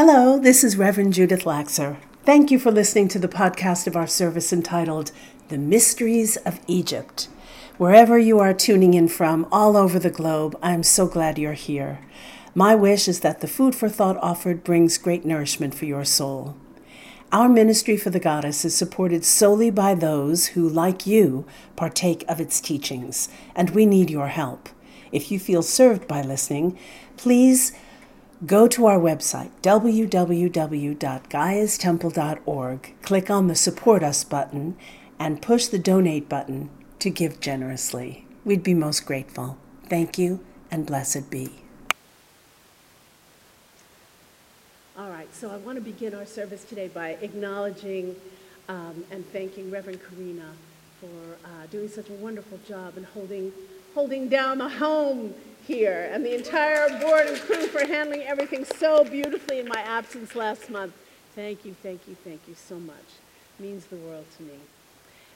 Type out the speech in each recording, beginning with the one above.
Hello, this is Reverend Judith Laxer. Thank you for listening to the podcast of our service entitled The Mysteries of Egypt. Wherever you are tuning in from, all over the globe, I am so glad you're here. My wish is that the food for thought offered brings great nourishment for your soul. Our ministry for the goddess is supported solely by those who, like you, partake of its teachings, and we need your help. If you feel served by listening, please go to our website, www.gaiastemple.org, click on the Support Us button, and push the Donate button to give generously. We'd be most grateful. Thank you, and blessed be. All right, so I want to begin our service today by acknowledging um, and thanking Reverend Karina for uh, doing such a wonderful job and holding, holding down the home here, and the entire board and crew for handling everything so beautifully in my absence last month. Thank you, thank you, thank you so much. It means the world to me.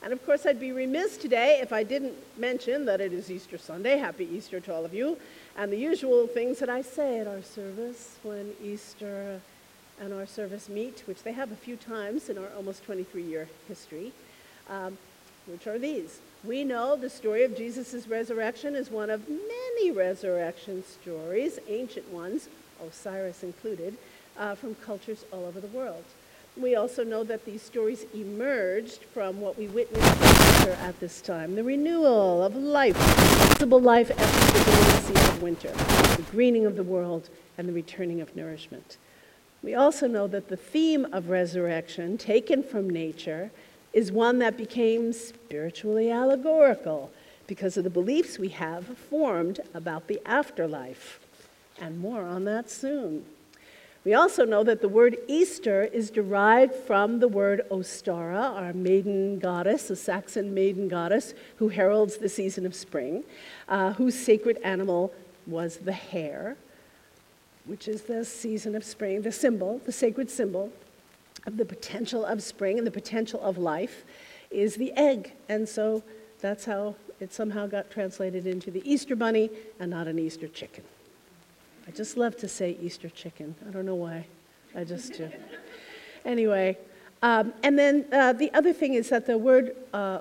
And of course, I'd be remiss today if I didn't mention that it is Easter Sunday. Happy Easter to all of you. And the usual things that I say at our service when Easter and our service meet, which they have a few times in our almost 23 year history, um, which are these. We know the story of Jesus' resurrection is one of many resurrection stories, ancient ones, Osiris included, uh, from cultures all over the world. We also know that these stories emerged from what we witnessed at this time the renewal of life, possible life after the dormancy of winter, the greening of the world, and the returning of nourishment. We also know that the theme of resurrection, taken from nature, is one that became spiritually allegorical because of the beliefs we have formed about the afterlife. And more on that soon. We also know that the word Easter is derived from the word Ostara, our maiden goddess, a Saxon maiden goddess who heralds the season of spring, uh, whose sacred animal was the hare, which is the season of spring, the symbol, the sacred symbol of the potential of spring and the potential of life is the egg. And so that's how it somehow got translated into the Easter bunny and not an Easter chicken. I just love to say Easter chicken. I don't know why. I just do. anyway, um, and then uh, the other thing is that the word uh,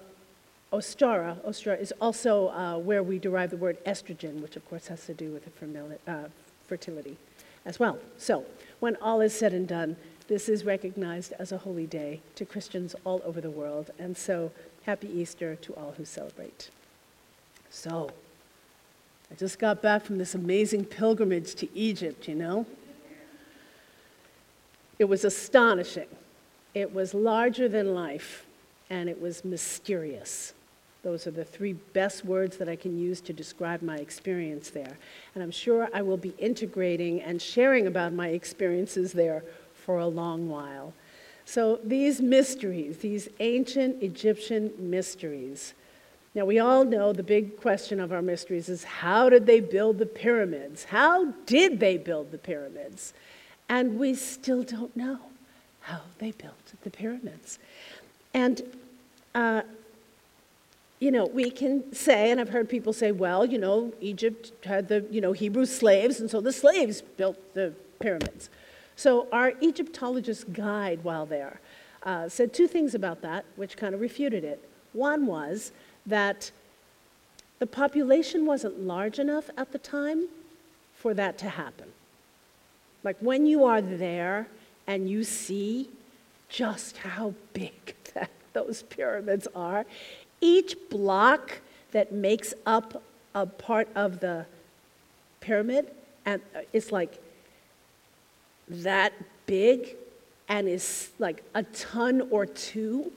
ostara, ostara is also uh, where we derive the word estrogen, which of course has to do with the uh, fertility as well. So when all is said and done, this is recognized as a holy day to Christians all over the world. And so, happy Easter to all who celebrate. So, I just got back from this amazing pilgrimage to Egypt, you know? It was astonishing. It was larger than life, and it was mysterious. Those are the three best words that I can use to describe my experience there. And I'm sure I will be integrating and sharing about my experiences there for a long while. So these mysteries, these ancient Egyptian mysteries, now we all know the big question of our mysteries is how did they build the pyramids? How did they build the pyramids? And we still don't know how they built the pyramids. And uh, you know, we can say, and I've heard people say, well, you know, Egypt had the, you know, Hebrew slaves, and so the slaves built the pyramids. So our Egyptologist guide while there uh, said two things about that, which kind of refuted it. One was that the population wasn't large enough at the time for that to happen. Like when you are there and you see just how big that, those pyramids are, each block that makes up a part of the pyramid and uh, it's like that big and is like a ton or two,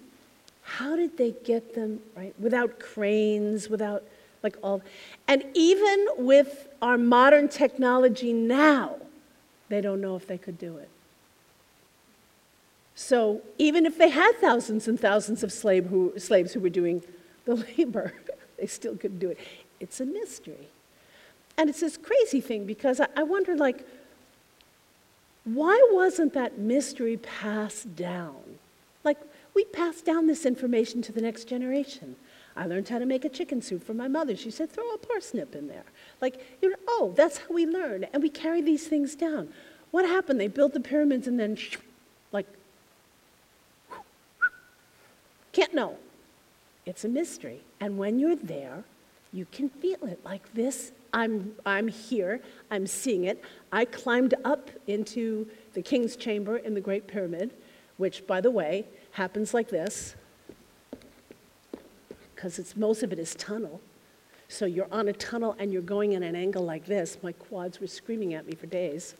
how did they get them, right? Without cranes, without like all. And even with our modern technology now, they don't know if they could do it. So even if they had thousands and thousands of slave who, slaves who were doing the labor, they still couldn't do it. It's a mystery. And it's this crazy thing because I, I wonder, like, why wasn't that mystery passed down? Like, we passed down this information to the next generation. I learned how to make a chicken soup from my mother. She said, throw a parsnip in there. Like, you know, oh, that's how we learn. And we carry these things down. What happened? They built the pyramids and then, like, can't know. It's a mystery. And when you're there, you can feel it like this. I'm, I'm here, I'm seeing it. I climbed up into the king's chamber in the Great Pyramid, which, by the way, happens like this, because most of it is tunnel. So you're on a tunnel and you're going in an angle like this. My quads were screaming at me for days.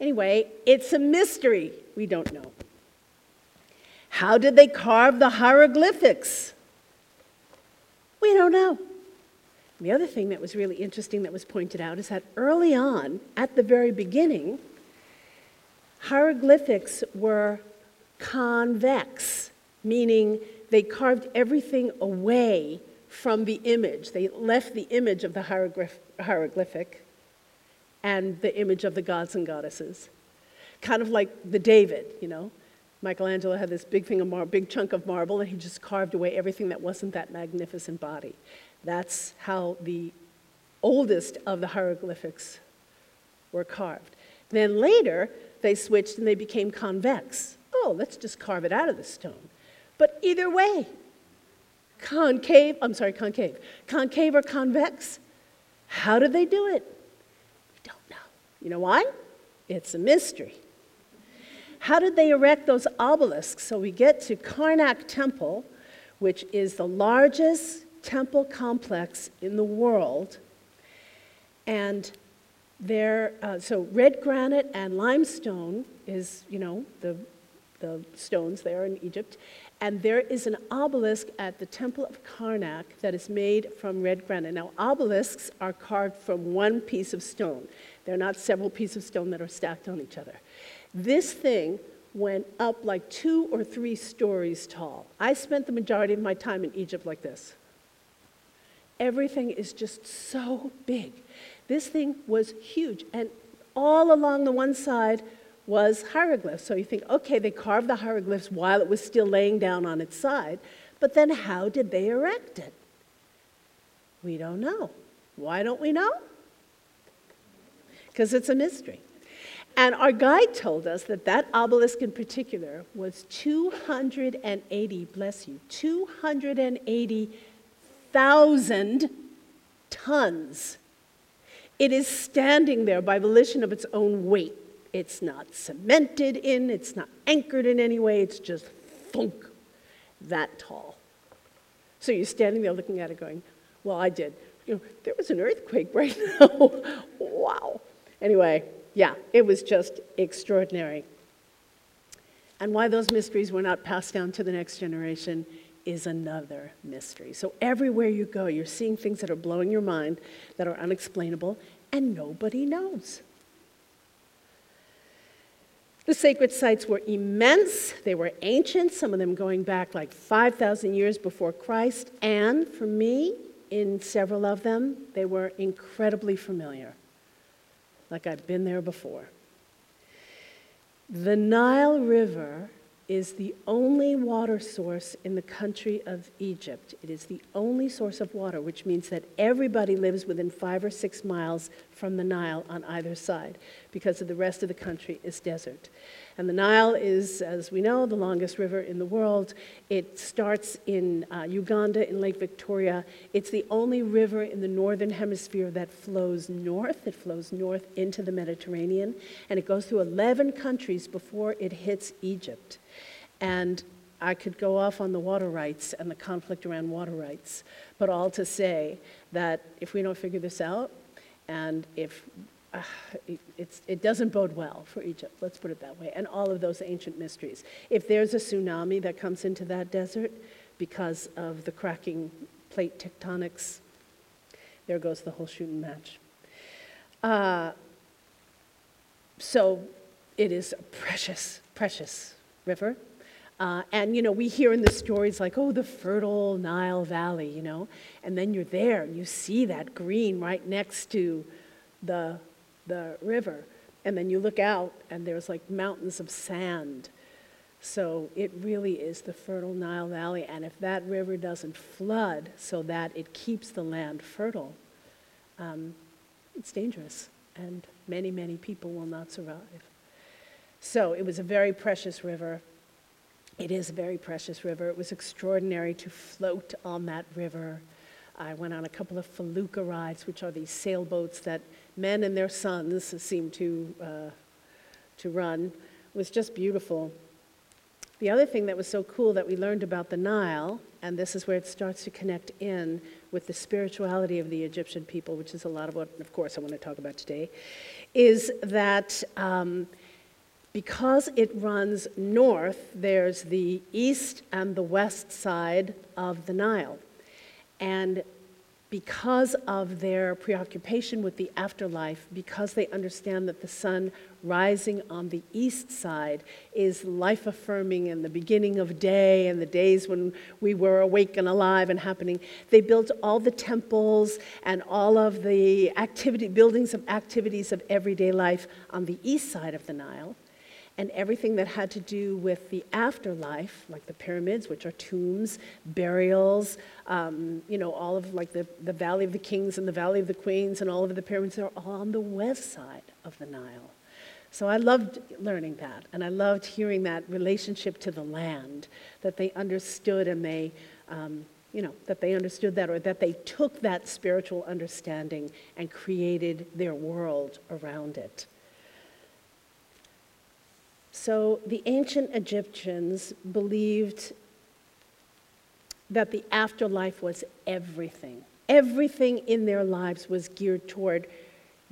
Anyway, it's a mystery. We don't know. How did they carve the hieroglyphics? We don't know. The other thing that was really interesting that was pointed out is that early on, at the very beginning, hieroglyphics were convex, meaning they carved everything away from the image. They left the image of the hieroglyph- hieroglyphic and the image of the gods and goddesses. Kind of like the David, you know. Michelangelo had this big thing of big chunk of marble, and he just carved away everything that wasn't that magnificent body. That's how the oldest of the hieroglyphics were carved. Then later, they switched and they became convex. Oh, let's just carve it out of the stone. But either way, concave, I'm sorry, concave, concave or convex, how did they do it? We don't know. You know why? It's a mystery. How did they erect those obelisks? So we get to Karnak Temple, which is the largest temple complex in the world. And there, uh, so red granite and limestone is, you know, the, the stones there in Egypt. And there is an obelisk at the Temple of Karnak that is made from red granite. Now, obelisks are carved from one piece of stone. They're not several pieces of stone that are stacked on each other. This thing went up like two or three stories tall. I spent the majority of my time in Egypt like this. Everything is just so big. This thing was huge. And all along the one side was hieroglyphs. So you think, okay, they carved the hieroglyphs while it was still laying down on its side. But then how did they erect it? We don't know. Why don't we know? Because it's a mystery. And our guide told us that that obelisk in particular was 280, bless you, 280,000 tons. It is standing there by volition of its own weight. It's not cemented in, it's not anchored in any way, it's just thunk, that tall. So you're standing there looking at it going, well, I did. You know, there was an earthquake right now. wow. Anyway, yeah, it was just extraordinary. And why those mysteries were not passed down to the next generation is another mystery. So everywhere you go, you're seeing things that are blowing your mind, that are unexplainable, and nobody knows. The sacred sites were immense, they were ancient, some of them going back like 5,000 years before Christ, and for me, in several of them, they were incredibly familiar like I've been there before. The Nile River is the only water source in the country of Egypt. It is the only source of water, which means that everybody lives within five or six miles from the Nile on either side, because of the rest of the country is desert. And the Nile is, as we know, the longest river in the world. It starts in uh, Uganda in Lake Victoria. It's the only river in the northern hemisphere that flows north. It flows north into the Mediterranean, and it goes through 11 countries before it hits Egypt. And I could go off on the water rights and the conflict around water rights, but all to say that if we don't figure this out, and if uh, it, it doesn't bode well for Egypt, let's put it that way, and all of those ancient mysteries. If there's a tsunami that comes into that desert because of the cracking plate tectonics, there goes the whole shooting match. Uh, so it is a precious, precious river. Uh, and, you know, we hear in the stories like, oh, the fertile Nile Valley, you know, and then you're there and you see that green right next to the, the river. And then you look out and there's like mountains of sand. So it really is the fertile Nile Valley. And if that river doesn't flood so that it keeps the land fertile, um, it's dangerous. And many, many people will not survive. So it was a very precious river. It is a very precious river. It was extraordinary to float on that river. I went on a couple of felucca rides, which are these sailboats that men and their sons seem to, uh, to run. It was just beautiful. The other thing that was so cool that we learned about the Nile, and this is where it starts to connect in with the spirituality of the Egyptian people, which is a lot of what, of course, I want to talk about today, is that um, because it runs north, there's the east and the west side of the Nile. And because of their preoccupation with the afterlife, because they understand that the sun rising on the east side is life affirming and the beginning of day and the days when we were awake and alive and happening, they built all the temples and all of the activity, buildings of activities of everyday life on the east side of the Nile and everything that had to do with the afterlife, like the pyramids, which are tombs, burials, um, you know, all of like the, the Valley of the Kings and the Valley of the Queens and all of the pyramids are all on the west side of the Nile. So I loved learning that, and I loved hearing that relationship to the land, that they understood and they, um, you know, that they understood that or that they took that spiritual understanding and created their world around it. So the ancient Egyptians believed that the afterlife was everything. Everything in their lives was geared toward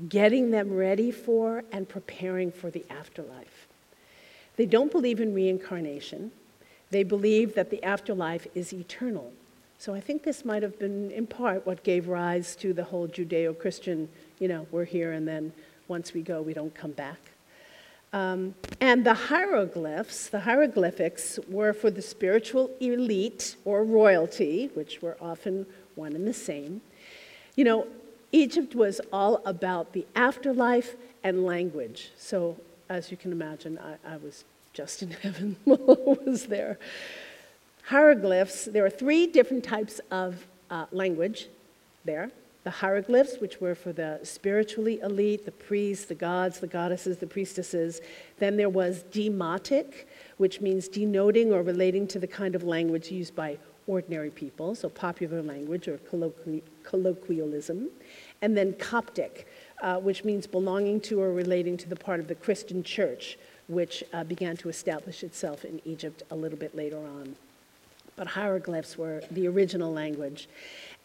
getting them ready for and preparing for the afterlife. They don't believe in reincarnation. They believe that the afterlife is eternal. So I think this might have been, in part, what gave rise to the whole Judeo Christian, you know, we're here and then once we go, we don't come back. Um, and the hieroglyphs, the hieroglyphics, were for the spiritual elite or royalty, which were often one and the same. You know, Egypt was all about the afterlife and language. So, as you can imagine, I, I was just in heaven while I was there. Hieroglyphs, there are three different types of uh, language there the hieroglyphs, which were for the spiritually elite, the priests, the gods, the goddesses, the priestesses. Then there was demotic, which means denoting or relating to the kind of language used by ordinary people, so popular language or colloqui- colloquialism. And then Coptic, uh, which means belonging to or relating to the part of the Christian church, which uh, began to establish itself in Egypt a little bit later on. But hieroglyphs were the original language.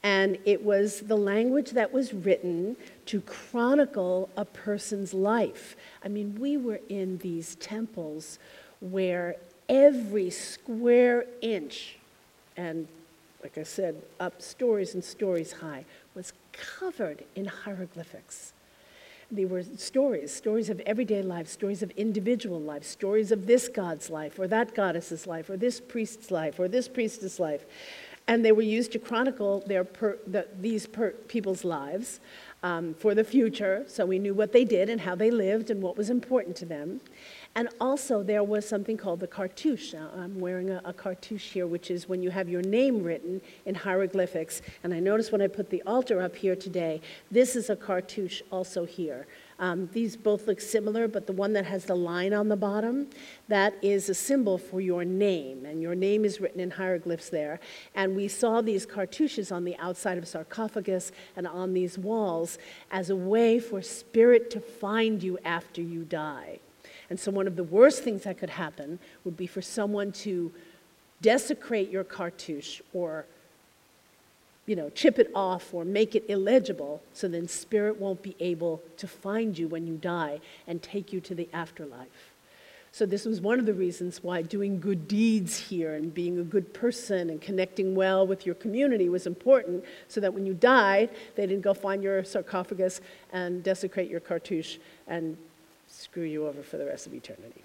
And it was the language that was written to chronicle a person's life. I mean, we were in these temples where every square inch, and like I said, up stories and stories high, was covered in hieroglyphics. They were stories, stories of everyday life, stories of individual life, stories of this god's life, or that goddess's life, or this priest's life, or this priestess' life and they were used to chronicle their per, the, these per, people's lives um, for the future, so we knew what they did and how they lived and what was important to them. And also, there was something called the cartouche. Now, I'm wearing a, a, cartouche here, which is when you have your name written in hieroglyphics. And I noticed when I put the altar up here today, this is a cartouche also here. Um, these both look similar, but the one that has the line on the bottom, that is a symbol for your name, and your name is written in hieroglyphs there. And we saw these cartouches on the outside of sarcophagus and on these walls as a way for spirit to find you after you die. And so, one of the worst things that could happen would be for someone to desecrate your cartouche or you know, chip it off or make it illegible so then spirit won't be able to find you when you die and take you to the afterlife. So, this was one of the reasons why doing good deeds here and being a good person and connecting well with your community was important, so that when you died, they didn't go find your sarcophagus and desecrate your cartouche and screw you over for the rest of eternity.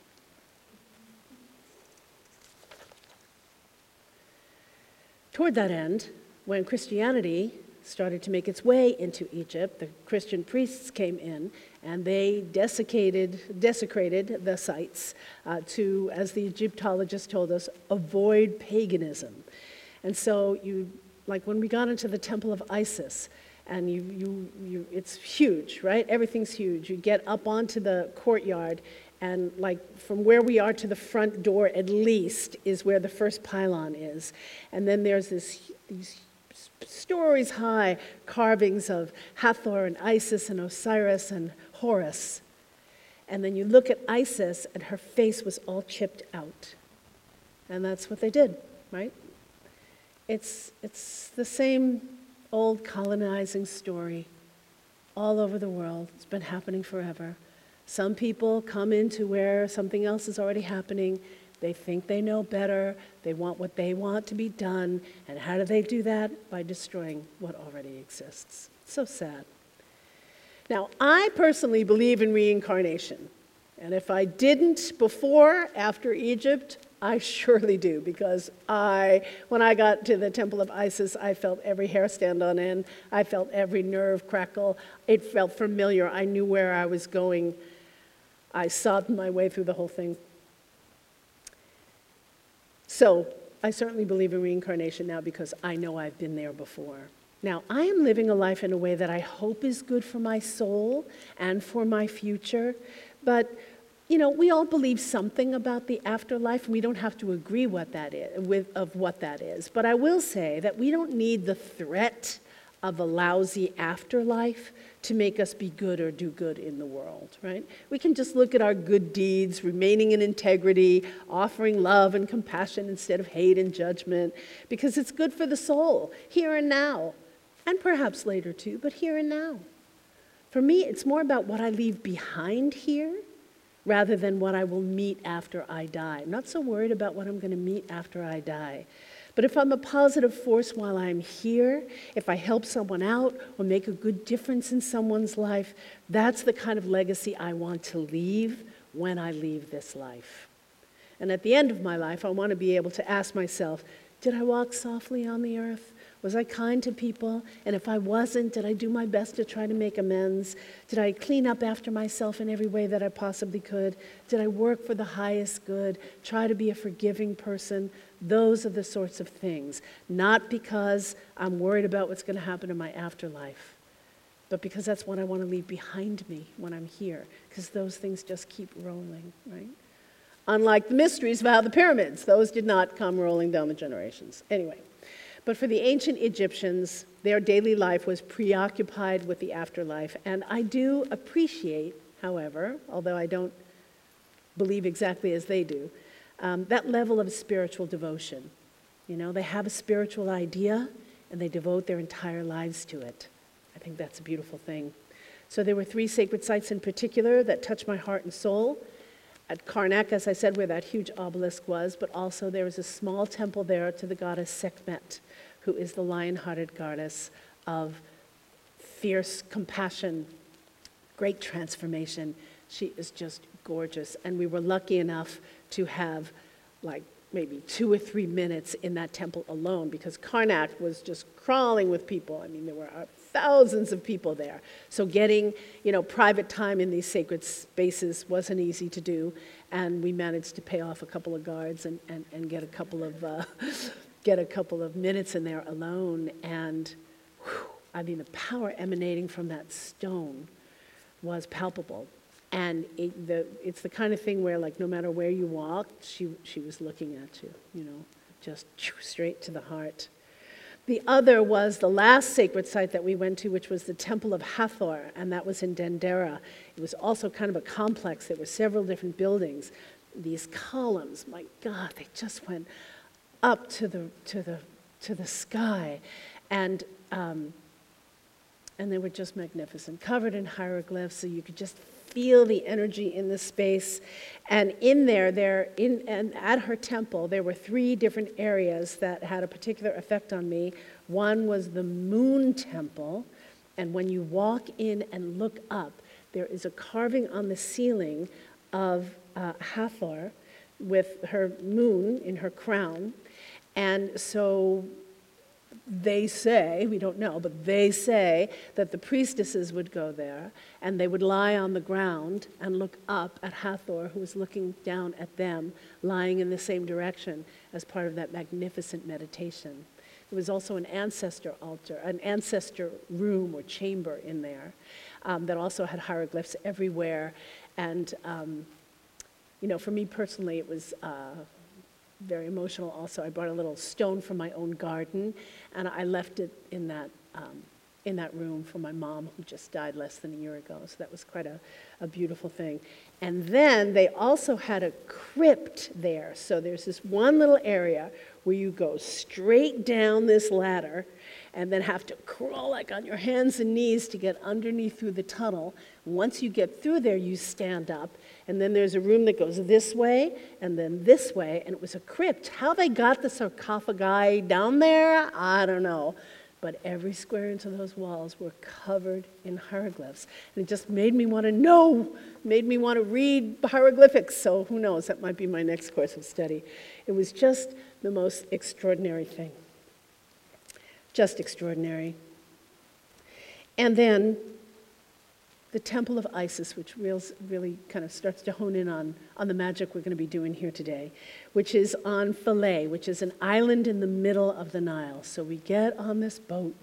Toward that end, when Christianity started to make its way into Egypt, the Christian priests came in and they desiccated, desecrated the sites uh, to, as the Egyptologists told us, avoid paganism. And so you, like when we got into the temple of Isis, and you, you, you, it's huge, right? Everything's huge. You get up onto the courtyard, and like from where we are to the front door at least is where the first pylon is. And then there's this, these stories high carvings of Hathor and Isis and Osiris and Horus. And then you look at Isis, and her face was all chipped out. And that's what they did, right? It's, it's the same old colonizing story all over the world. It's been happening forever. Some people come into where something else is already happening. They think they know better. They want what they want to be done. And how do they do that? By destroying what already exists. so sad. Now, I personally believe in reincarnation. And if I didn't before, after Egypt, I surely do because I, when I got to the temple of Isis, I felt every hair stand on end. I felt every nerve crackle. It felt familiar. I knew where I was going. I sobbed my way through the whole thing. So I certainly believe in reincarnation now because I know I've been there before. Now, I am living a life in a way that I hope is good for my soul and for my future, but you know, we all believe something about the afterlife, and we don't have to agree what that is, with, of what that is. But I will say that we don't need the threat of a lousy afterlife to make us be good or do good in the world, right? We can just look at our good deeds, remaining in integrity, offering love and compassion instead of hate and judgment, because it's good for the soul, here and now, and perhaps later too, but here and now. For me, it's more about what I leave behind here rather than what I will meet after I die. I'm not so worried about what I'm going to meet after I die. But if I'm a positive force while I'm here, if I help someone out or make a good difference in someone's life, that's the kind of legacy I want to leave when I leave this life. And at the end of my life, I want to be able to ask myself, did I walk softly on the earth? Was I kind to people? And if I wasn't, did I do my best to try to make amends? Did I clean up after myself in every way that I possibly could? Did I work for the highest good? Try to be a forgiving person? Those are the sorts of things. Not because I'm worried about what's going to happen in my afterlife, but because that's what I want to leave behind me when I'm here, because those things just keep rolling, right? Unlike the mysteries about the pyramids, those did not come rolling down the generations. Anyway. But for the ancient Egyptians, their daily life was preoccupied with the afterlife. And I do appreciate, however, although I don't believe exactly as they do, um, that level of spiritual devotion. You know, they have a spiritual idea and they devote their entire lives to it. I think that's a beautiful thing. So there were three sacred sites in particular that touched my heart and soul. At Karnak, as I said, where that huge obelisk was, but also there was a small temple there to the goddess Sekhmet who is the lion hearted goddess of fierce compassion, great transformation. She is just gorgeous. And we were lucky enough to have like maybe two or three minutes in that temple alone because Karnak was just crawling with people. I mean, there were uh, thousands of people there. So getting, you know, private time in these sacred spaces wasn't easy to do. And we managed to pay off a couple of guards and, and, and get a couple of uh, get a couple of minutes in there alone, and whew, I mean, the power emanating from that stone was palpable. And it, the, it's the kind of thing where, like, no matter where you walked, she, she was looking at you, you know, just straight to the heart. The other was the last sacred site that we went to, which was the Temple of Hathor, and that was in Dendera. It was also kind of a complex. There were several different buildings. These columns, my God, they just went up to the, to the, to the sky. And, um, and they were just magnificent, covered in hieroglyphs, so you could just feel the energy in the space. And in there, there in, and at her temple, there were three different areas that had a particular effect on me. One was the moon temple, and when you walk in and look up, there is a carving on the ceiling of uh, Hathor with her moon in her crown. And so they say, we don't know, but they say that the priestesses would go there and they would lie on the ground and look up at Hathor, who was looking down at them, lying in the same direction as part of that magnificent meditation. There was also an ancestor altar, an ancestor room or chamber in there um, that also had hieroglyphs everywhere. And, um, you know, for me personally, it was uh, very emotional also. I brought a little stone from my own garden, and I left it in that um, in that room for my mom, who just died less than a year ago. So that was quite a, a beautiful thing. And then they also had a crypt there. So there's this one little area where you go straight down this ladder and then have to crawl like on your hands and knees to get underneath through the tunnel. Once you get through there, you stand up. And then there's a room that goes this way and then this way. And it was a crypt. How they got the sarcophagi down there, I don't know but every square inch of those walls were covered in hieroglyphs. And it just made me want to know, made me want to read hieroglyphics. So who knows, that might be my next course of study. It was just the most extraordinary thing. Just extraordinary. And then the Temple of Isis, which really kind of starts to hone in on, on the magic we're going to be doing here today, which is on Philae, which is an island in the middle of the Nile. So we get on this boat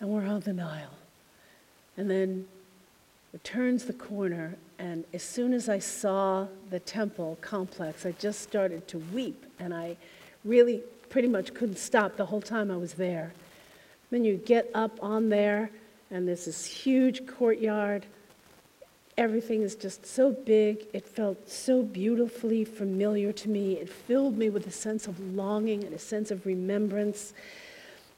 and we're on the Nile. And then it turns the corner, and as soon as I saw the temple complex, I just started to weep. And I really pretty much couldn't stop the whole time I was there. Then you get up on there and there's this huge courtyard. Everything is just so big. It felt so beautifully familiar to me. It filled me with a sense of longing and a sense of remembrance.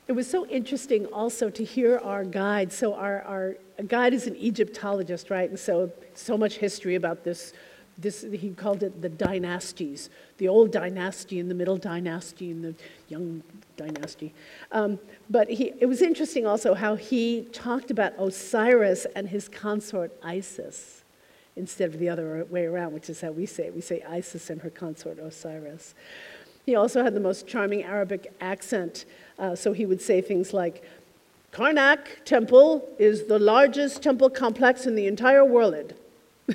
It was so interesting also to hear our guide. So, our, our guide is an Egyptologist, right? And so, so much history about this this, he called it the dynasties, the old dynasty and the middle dynasty and the young dynasty. Um, but he, it was interesting also how he talked about Osiris and his consort Isis instead of the other way around, which is how we say it. We say Isis and her consort Osiris. He also had the most charming Arabic accent, uh, so he would say things like, Karnak temple is the largest temple complex in the entire world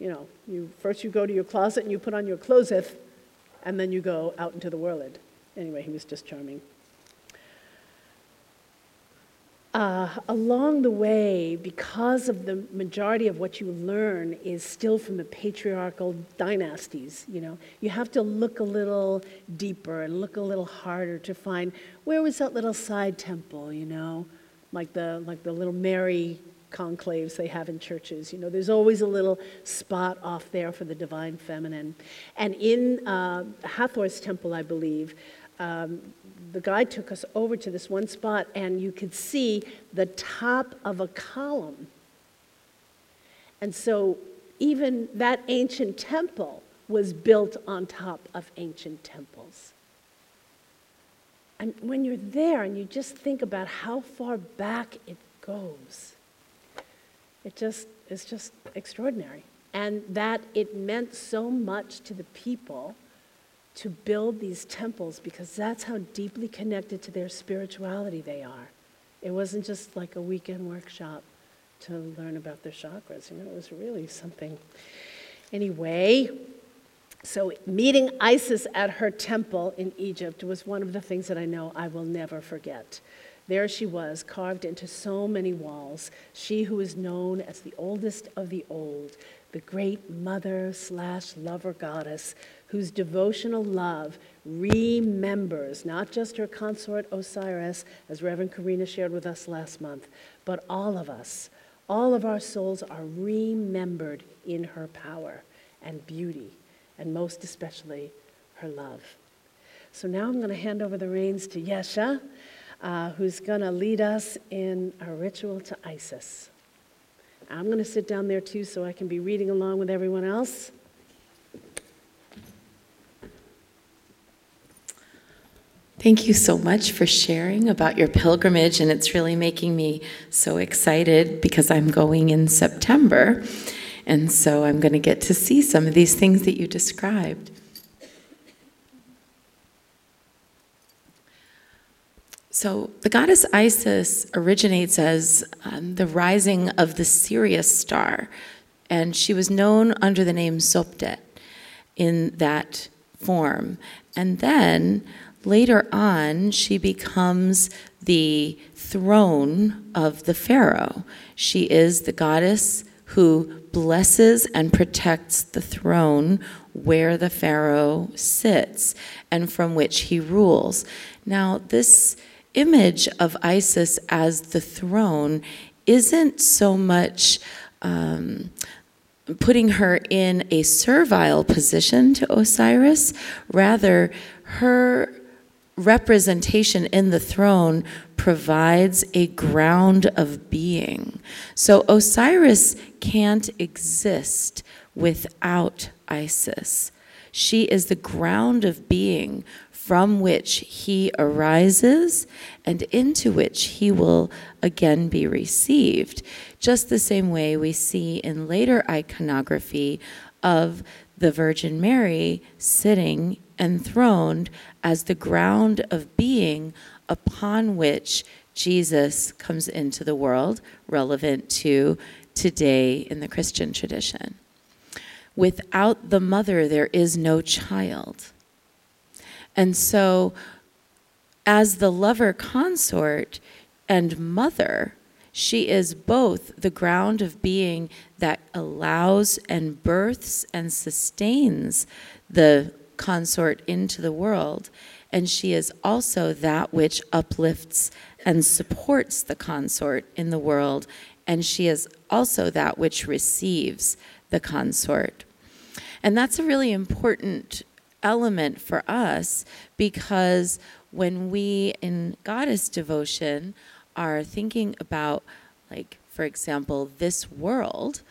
you know, you first you go to your closet and you put on your clotheth, and then you go out into the world. Anyway, he was just charming. Uh, along the way, because of the majority of what you learn is still from the patriarchal dynasties, you know, you have to look a little deeper and look a little harder to find where was that little side temple, you know, like the like the little Mary conclaves they have in churches. You know, there's always a little spot off there for the divine feminine. And in uh, Hathor's temple, I believe, um, the guide took us over to this one spot, and you could see the top of a column. And so, even that ancient temple was built on top of ancient temples. And when you're there and you just think about how far back it goes, it just is just extraordinary. And that it meant so much to the people to build these temples because that's how deeply connected to their spirituality they are. It wasn't just like a weekend workshop to learn about their chakras. You know, it was really something. Anyway, so meeting Isis at her temple in Egypt was one of the things that I know I will never forget. There she was, carved into so many walls, she who is known as the oldest of the old, the great mother slash lover goddess, whose devotional love remembers not just her consort Osiris, as Reverend Karina shared with us last month, but all of us. All of our souls are remembered in her power and beauty, and most especially her love. So now I'm going to hand over the reins to Yeshe uh, who's going to lead us in a ritual to Isis. I'm going to sit down there too so I can be reading along with everyone else. Thank you so much for sharing about your pilgrimage, and it's really making me so excited because I'm going in September. And so I'm going to get to see some of these things that you described. So, the goddess Isis originates as um, the rising of the Sirius star, and she was known under the name Sopdet in that form. And then, later on, she becomes the throne of the Pharaoh. She is the goddess who blesses and protects the throne where the Pharaoh sits and from which he rules. Now, this image of Isis as the throne isn't so much um, putting her in a servile position to Osiris, rather, her representation in the throne provides a ground of being. So Osiris can't exist without Isis. She is the ground of being from which he arises and into which he will again be received. Just the same way we see in later iconography of the Virgin Mary sitting enthroned as the ground of being upon which Jesus comes into the world, relevant to today in the Christian tradition. Without the mother, there is no child. And so, as the lover consort and mother, she is both the ground of being that allows and births and sustains the consort into the world, and she is also that which uplifts and supports the consort in the world, and she is also that which receives the consort. And that's a really important element for us because when we in goddess devotion are thinking about, like, for example, this world,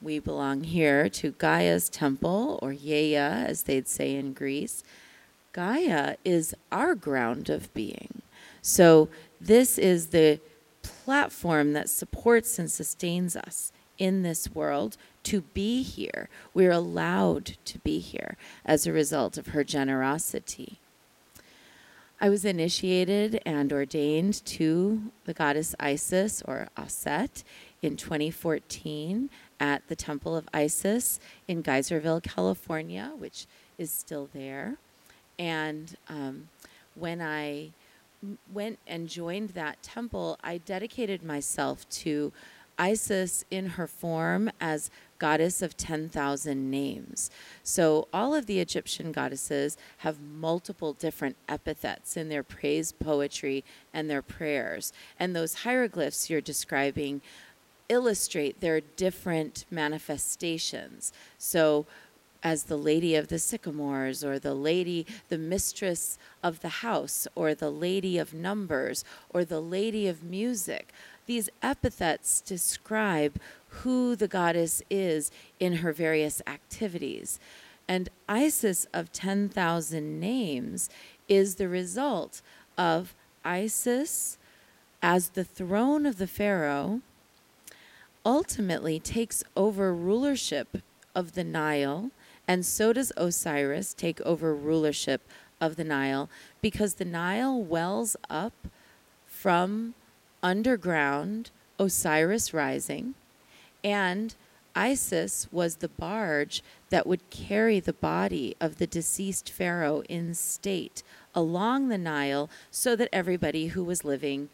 we belong here to Gaia's temple, or Gaia, as they'd say in Greece. Gaia is our ground of being. So, this is the platform that supports and sustains us in this world to be here. We're allowed to be here as a result of her generosity. I was initiated and ordained to the goddess Isis or Aset in 2014 at the Temple of Isis in Geyserville, California, which is still there. And um, when I went and joined that temple, I dedicated myself to Isis in her form as goddess of 10,000 names. So all of the Egyptian goddesses have multiple different epithets in their praise poetry and their prayers. And those hieroglyphs you're describing illustrate their different manifestations. So as the lady of the sycamores, or the lady, the mistress of the house, or the lady of numbers, or the lady of music. These epithets describe who the goddess is in her various activities. And Isis of 10,000 names is the result of Isis as the throne of the Pharaoh ultimately takes over rulership of the Nile and so does Osiris take over rulership of the Nile because the Nile wells up from underground, Osiris rising, and Isis was the barge that would carry the body of the deceased pharaoh in state along the Nile so that everybody who was living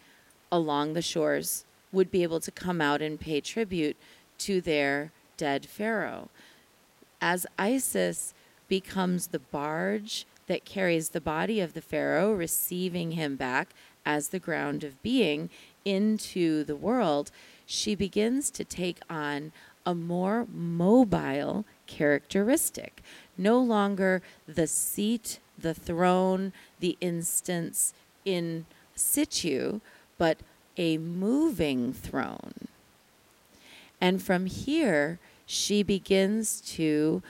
along the shores would be able to come out and pay tribute to their dead pharaoh. As Isis becomes the barge that carries the body of the Pharaoh, receiving him back as the ground of being into the world, she begins to take on a more mobile characteristic. No longer the seat, the throne, the instance in situ, but a moving throne. And from here, she begins to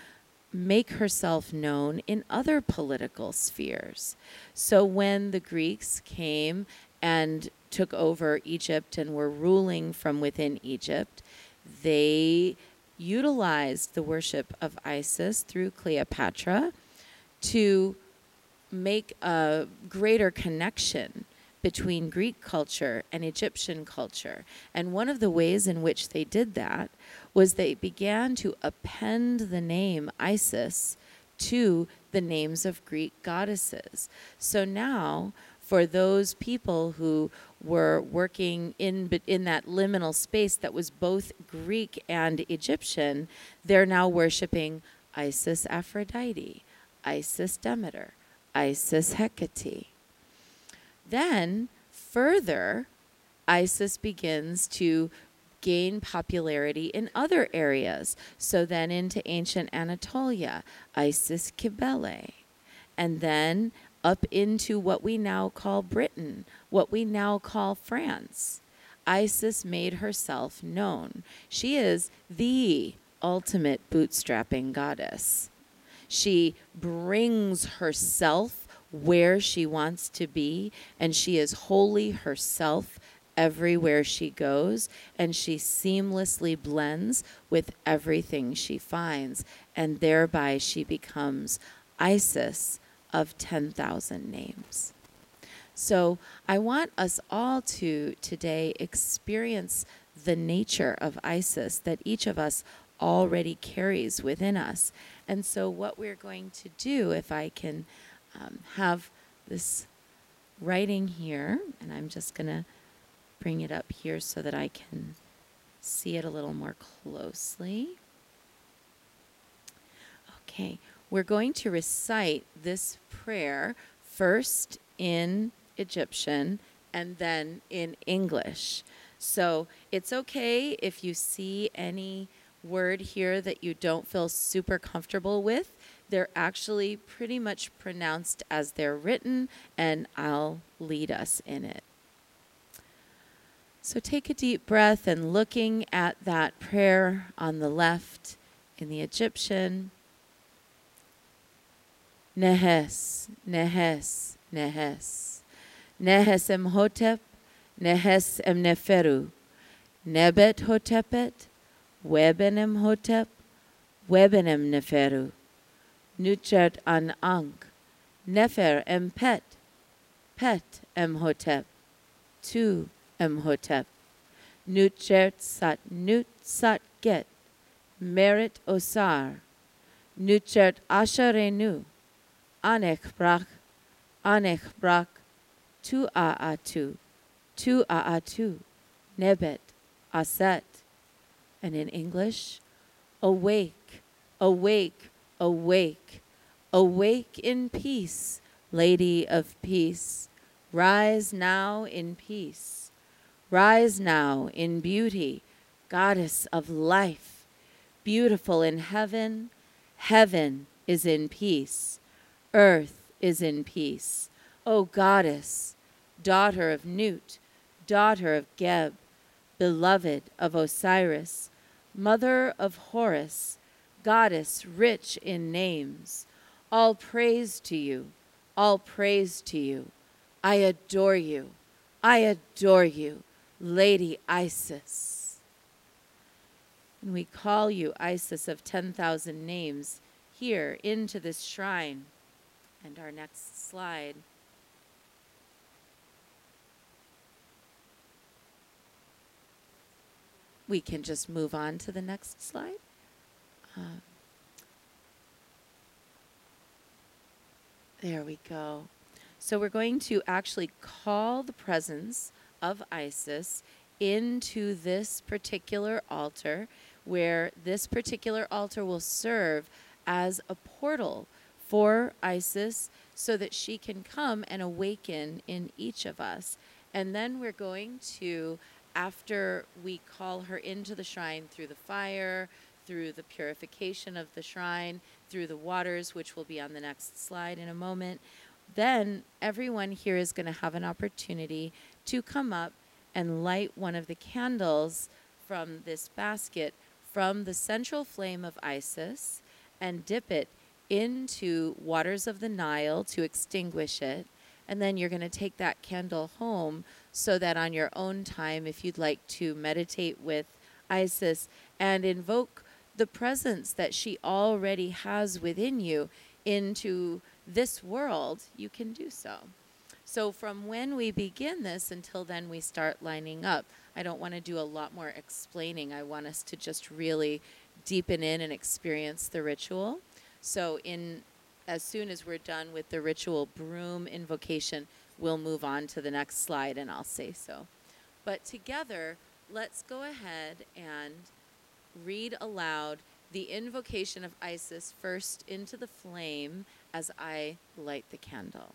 make herself known in other political spheres. So when the Greeks came and took over Egypt and were ruling from within Egypt, they utilized the worship of Isis through Cleopatra to make a greater connection between Greek culture and Egyptian culture. And one of the ways in which they did that was they began to append the name Isis to the names of Greek goddesses. So now, for those people who were working in in that liminal space that was both Greek and Egyptian, they're now worshiping Isis Aphrodite, Isis Demeter, Isis Hecate. Then, further, Isis begins to gain popularity in other areas. So then into ancient Anatolia, Isis Cybele. And then up into what we now call Britain, what we now call France. Isis made herself known. She is the ultimate bootstrapping goddess. She brings herself where she wants to be, and she is wholly herself everywhere she goes, and she seamlessly blends with everything she finds, and thereby she becomes Isis of 10,000 names. So I want us all to today experience the nature of Isis that each of us already carries within us. And so, what we're going to do, if I can um, have this writing here, and I'm just going to bring it up here so that I can see it a little more closely. Okay, we're going to recite this prayer first in Egyptian and then in English. So it's okay if you see any word here that you don't feel super comfortable with. They're actually pretty much pronounced as they're written, and I'll lead us in it. So take a deep breath and looking at that prayer on the left in the Egyptian. Nehes, Nehes, Nehes. Nehes Emhotep, Nehes Emneferu. Nebet Hotepet, Weben Emhotep, Weben Emneferu. Nuchet an Ankh, Nefer Empet, Pet Emhotep. Tu Emhotep. Sat nut sat get. Merit osar. Nutjert asharenu. Anech brak. Anech brak. Tu aatu. Tu aatu. Nebet. Aset. And in English, awake, awake, awake, awake in peace, Lady of Peace. Rise now in peace. Rise now in beauty, goddess of life, beautiful in heaven. Heaven is in peace, earth is in peace. O goddess, daughter of Nut, daughter of Geb, beloved of Osiris, mother of Horus, goddess rich in names, all praise to you, all praise to you. I adore you, I adore you. Lady Isis. And we call you Isis of 10,000 names here into this shrine. And our next slide. We can just move on to the next slide. Uh, there we go. So we're going to actually call the presence of Isis into this particular altar, where this particular altar will serve as a portal for Isis so that she can come and awaken in each of us. And then we're going to, after we call her into the shrine through the fire, through the purification of the shrine, through the waters, which will be on the next slide in a moment, then everyone here is going to have an opportunity to come up and light one of the candles from this basket from the central flame of Isis and dip it into waters of the Nile to extinguish it. And then you're going to take that candle home so that on your own time, if you'd like to meditate with Isis and invoke the presence that she already has within you into this world, you can do so. So from when we begin this until then we start lining up. I don't want to do a lot more explaining. I want us to just really deepen in and experience the ritual. So, in as soon as we're done with the ritual broom invocation, we'll move on to the next slide and I'll say so. But together, let's go ahead and read aloud the invocation of Isis first into the flame as I light the candle.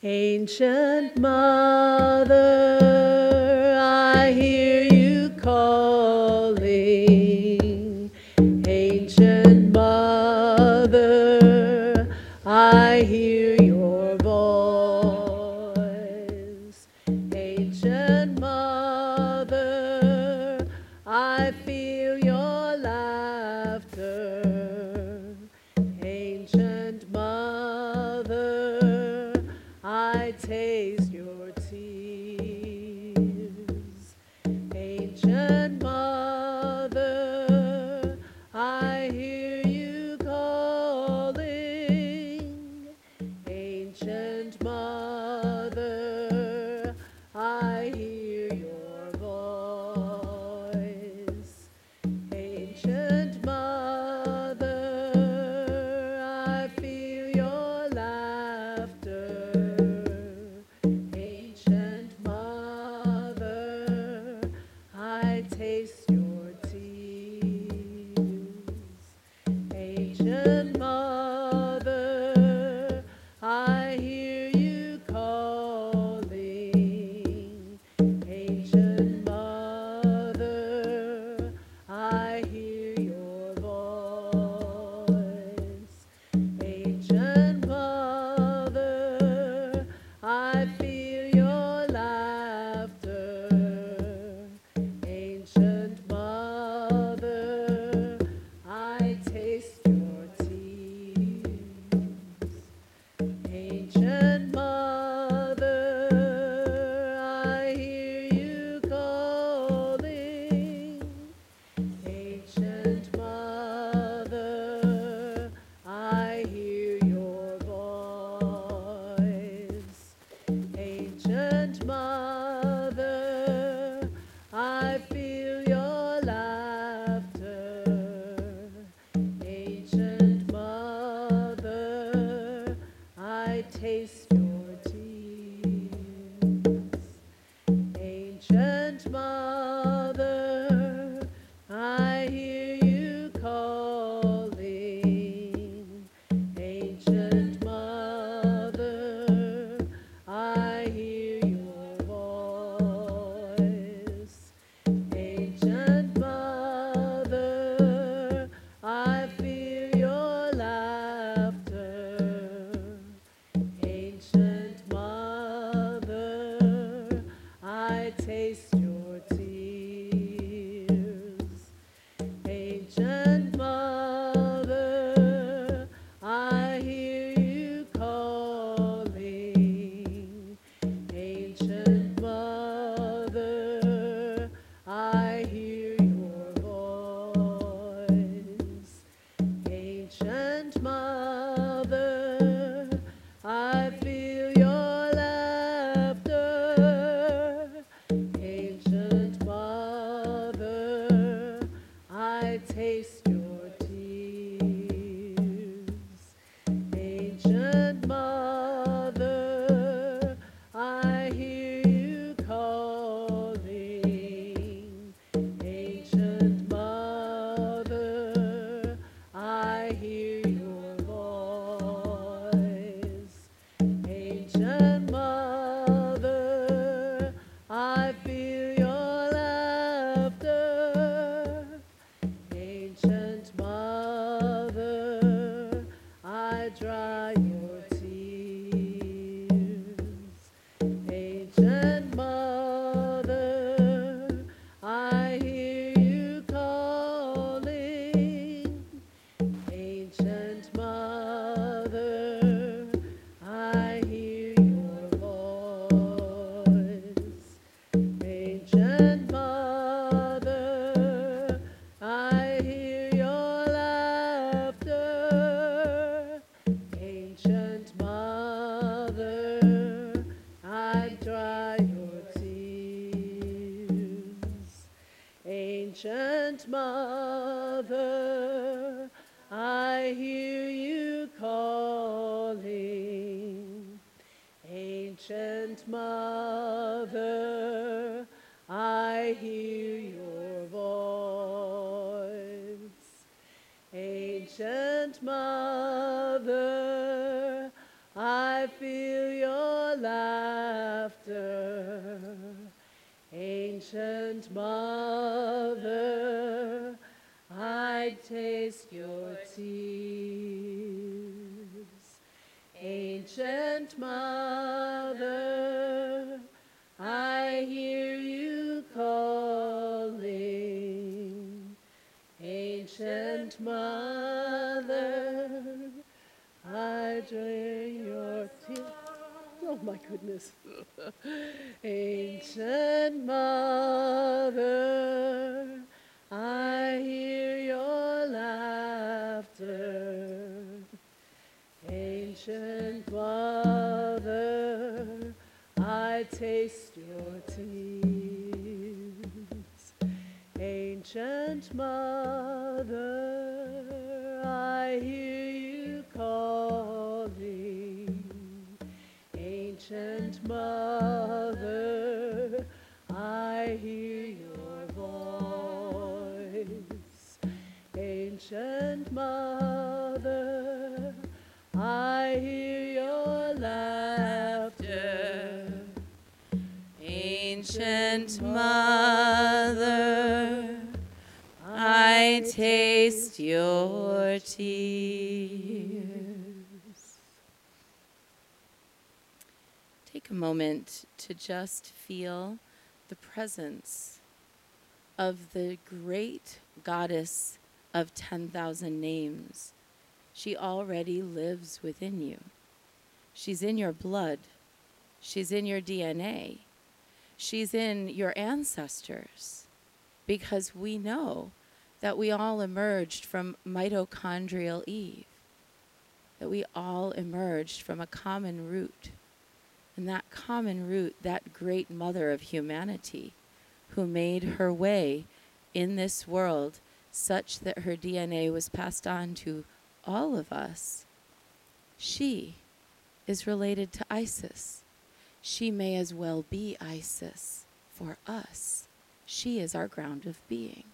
Ancient Mother, goodness. Ancient mother, I hear your laughter. Ancient mother, I taste your tears. Ancient mother, Ancient mother, I hear your voice. Ancient mother, I hear your laughter. Ancient mother, I taste your tears. Take a moment to just feel the presence of the great goddess of 10,000 names. She already lives within you. She's in your blood. She's in your DNA. She's in your ancestors. Because we know that we all emerged from mitochondrial Eve, that we all emerged from a common root. And that common root, that great mother of humanity, who made her way in this world such that her DNA was passed on to all of us, she is related to Isis. She may as well be Isis for us. She is our ground of being.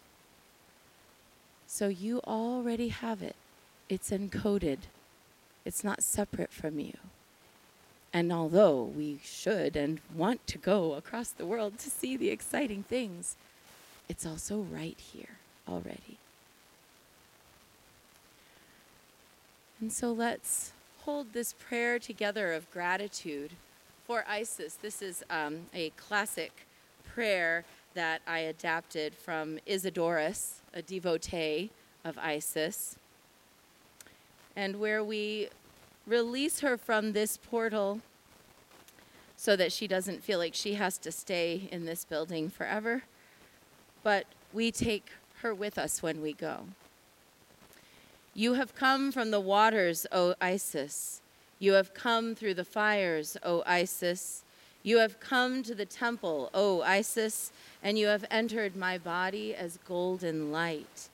So you already have it. It's encoded. It's not separate from you. And although we should and want to go across the world to see the exciting things, it's also right here already. And so let's hold this prayer together of gratitude for Isis. This is um, a classic prayer that I adapted from Isidorus, a devotee of Isis, and where we release her from this portal so that she doesn't feel like she has to stay in this building forever, but we take her with us when we go. You have come from the waters, O Isis. You have come through the fires, O Isis. You have come to the temple, O Isis, and you have entered my body as golden light.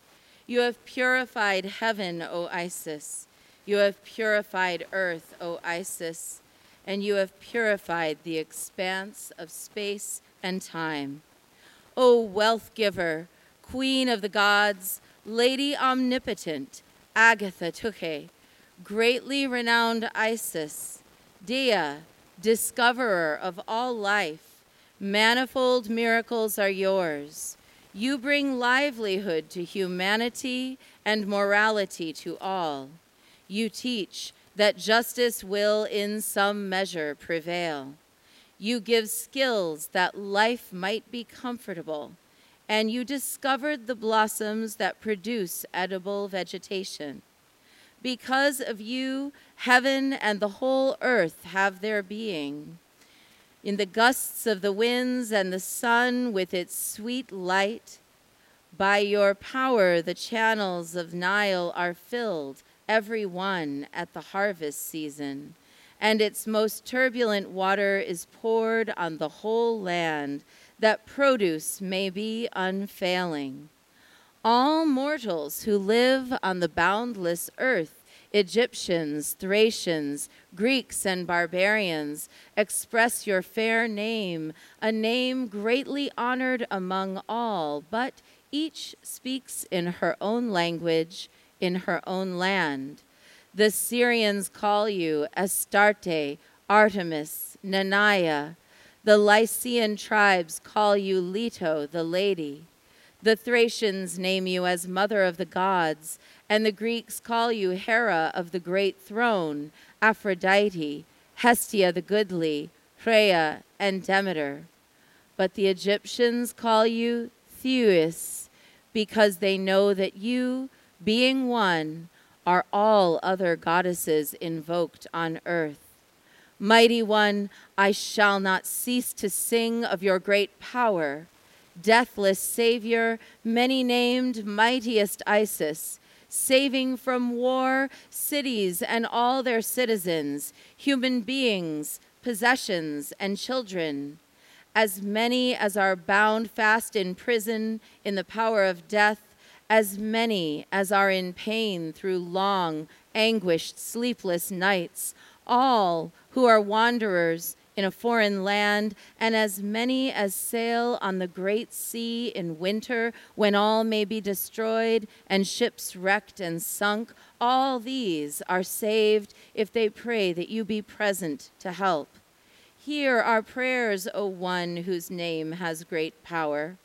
You have purified heaven, O Isis. You have purified earth, O Isis, and you have purified the expanse of space and time. O wealth giver, queen of the gods, lady omnipotent, Agatha Tuche, greatly renowned Isis, Dia, discoverer of all life, manifold miracles are yours. You bring livelihood to humanity and morality to all. You teach that justice will in some measure prevail. You give skills that life might be comfortable, and you discovered the blossoms that produce edible vegetation. Because of you, heaven and the whole earth have their being. In the gusts of the winds and the sun with its sweet light, by your power the channels of Nile are filled, every one at the harvest season, and its most turbulent water is poured on the whole land, that produce may be unfailing. All mortals who live on the boundless earth Egyptians, Thracians, Greeks, and barbarians, express your fair name, a name greatly honored among all, but each speaks in her own language, in her own land. The Syrians call you Astarte, Artemis, Nanaya. The Lycian tribes call you Leto, the lady. The Thracians name you as mother of the gods, and the Greeks call you Hera of the great throne, Aphrodite, Hestia the goodly, Rhea, and Demeter. But the Egyptians call you Thiouis, because they know that you, being one, are all other goddesses invoked on earth. Mighty One, I shall not cease to sing of your great power deathless Savior, many named mightiest Isis, saving from war cities and all their citizens, human beings, possessions, and children. As many as are bound fast in prison in the power of death, as many as are in pain through long, anguished, sleepless nights, all who are wanderers in a foreign land, and as many as sail on the great sea in winter, when all may be destroyed and ships wrecked and sunk, all these are saved if they pray that you be present to help. Hear our prayers, O one whose name has great power.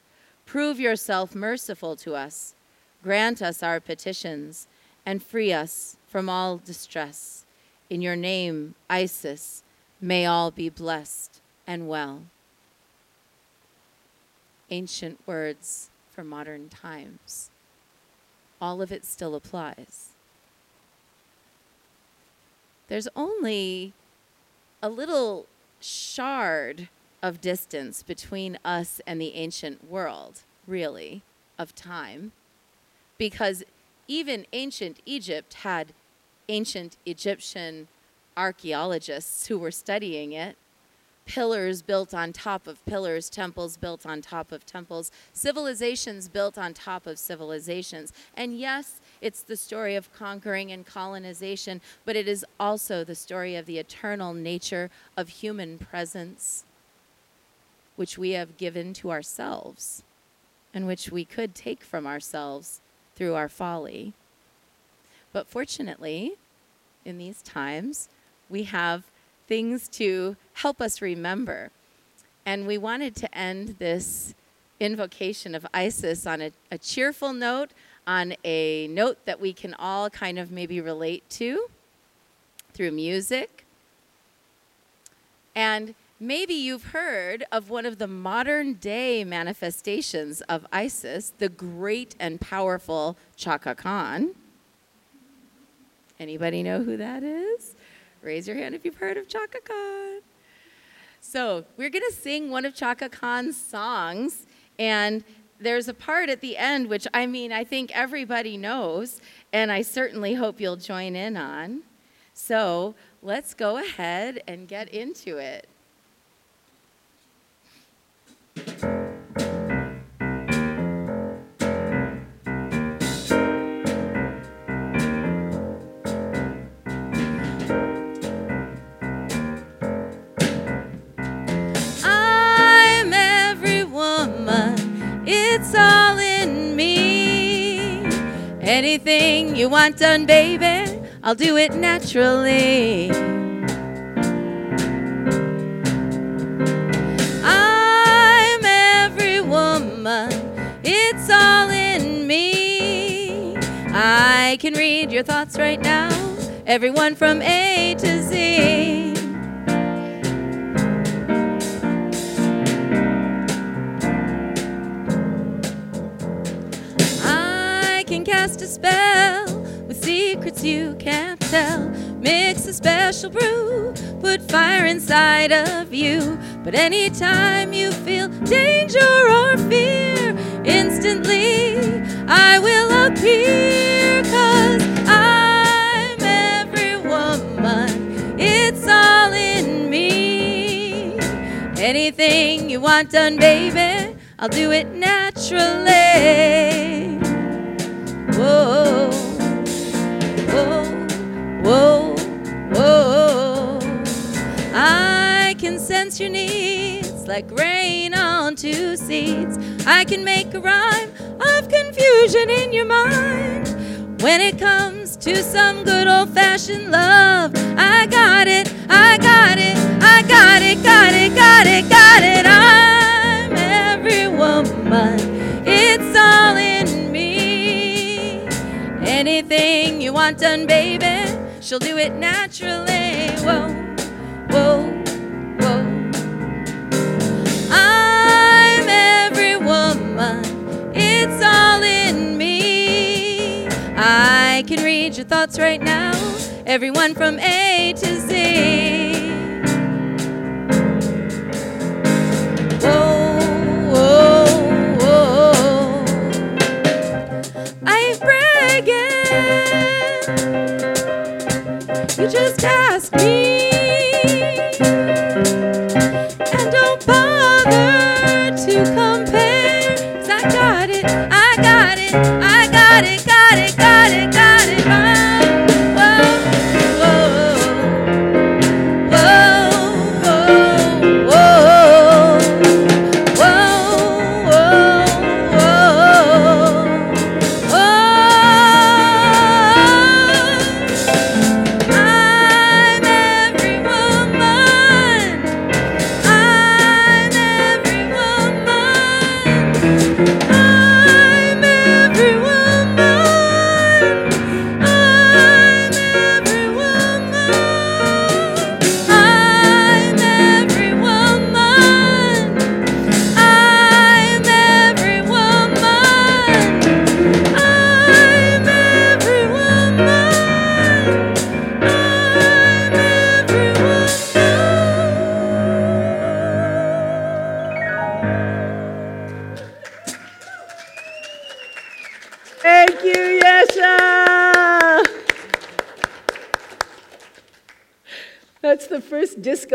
Prove yourself merciful to us. Grant us our petitions and free us from all distress. In your name, Isis, May all be blessed and well. Ancient words for modern times. All of it still applies. There's only a little shard of distance between us and the ancient world, really, of time, because even ancient Egypt had ancient Egyptian archaeologists who were studying it. Pillars built on top of pillars, temples built on top of temples, civilizations built on top of civilizations. And yes, it's the story of conquering and colonization, but it is also the story of the eternal nature of human presence, which we have given to ourselves and which we could take from ourselves through our folly. But fortunately, in these times, we have things to help us remember. And we wanted to end this invocation of Isis on a, a, cheerful note, on a note that we can all kind of maybe relate to through music. And maybe you've heard of one of the modern day manifestations of Isis, the great and powerful Chaka Khan. Anybody know who that is? Raise your hand if you've heard of Chaka Khan. So, we're going to sing one of Chaka Khan's songs, and there's a part at the end which I mean, I think everybody knows, and I certainly hope you'll join in on. So, let's go ahead and get into it. Anything you want done, baby, I'll do it naturally. I'm every woman, it's all in me. I can read your thoughts right now, everyone from A to Z. spell with secrets you can't tell. Mix a special brew, put fire inside of you. But anytime you feel danger or fear, instantly I will appear. Cause I'm every woman, it's all in me. Anything you want done, baby, I'll do it naturally. Whoa, whoa, whoa, whoa. I can sense your needs like rain on two seeds. I can make a rhyme of confusion in your mind. When it comes to some good old fashioned love, I got it, I got it, I got it, got it, got it, got it. I'm every woman, it's all in. Anything you want done, baby, she'll do it naturally. Whoa, whoa, whoa. I'm every woman, it's all in me. I can read your thoughts right now, everyone from A to Z. You just ask me.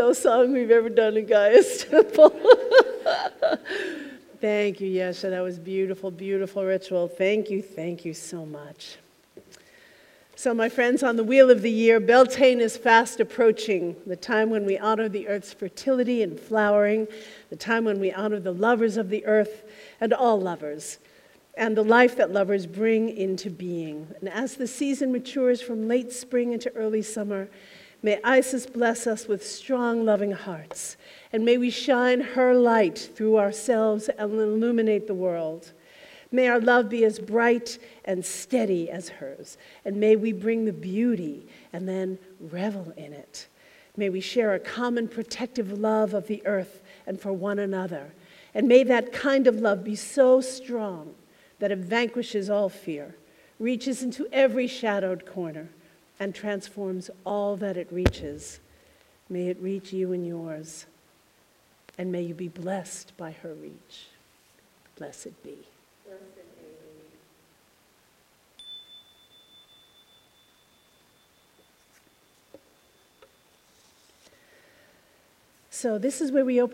Disco song we've ever done in Gaia's Temple. thank you, Yeshe. That was beautiful, beautiful ritual. Thank you, thank you so much. So, my friends, on the wheel of the year, Beltane is fast approaching, the time when we honor the earth's fertility and flowering, the time when we honor the lovers of the earth and all lovers, and the life that lovers bring into being. And as the season matures from late spring into early summer, may Isis bless us with strong, loving hearts, and may we shine her light through ourselves and illuminate the world. May our love be as bright and steady as hers, and may we bring the beauty and then revel in it. May we share a common protective love of the earth and for one another. And may that kind of love be so strong that it vanquishes all fear, reaches into every shadowed corner, and transforms all that it reaches. May it reach you and yours, and may you be blessed by her reach. Blessed be. So, this is where we open.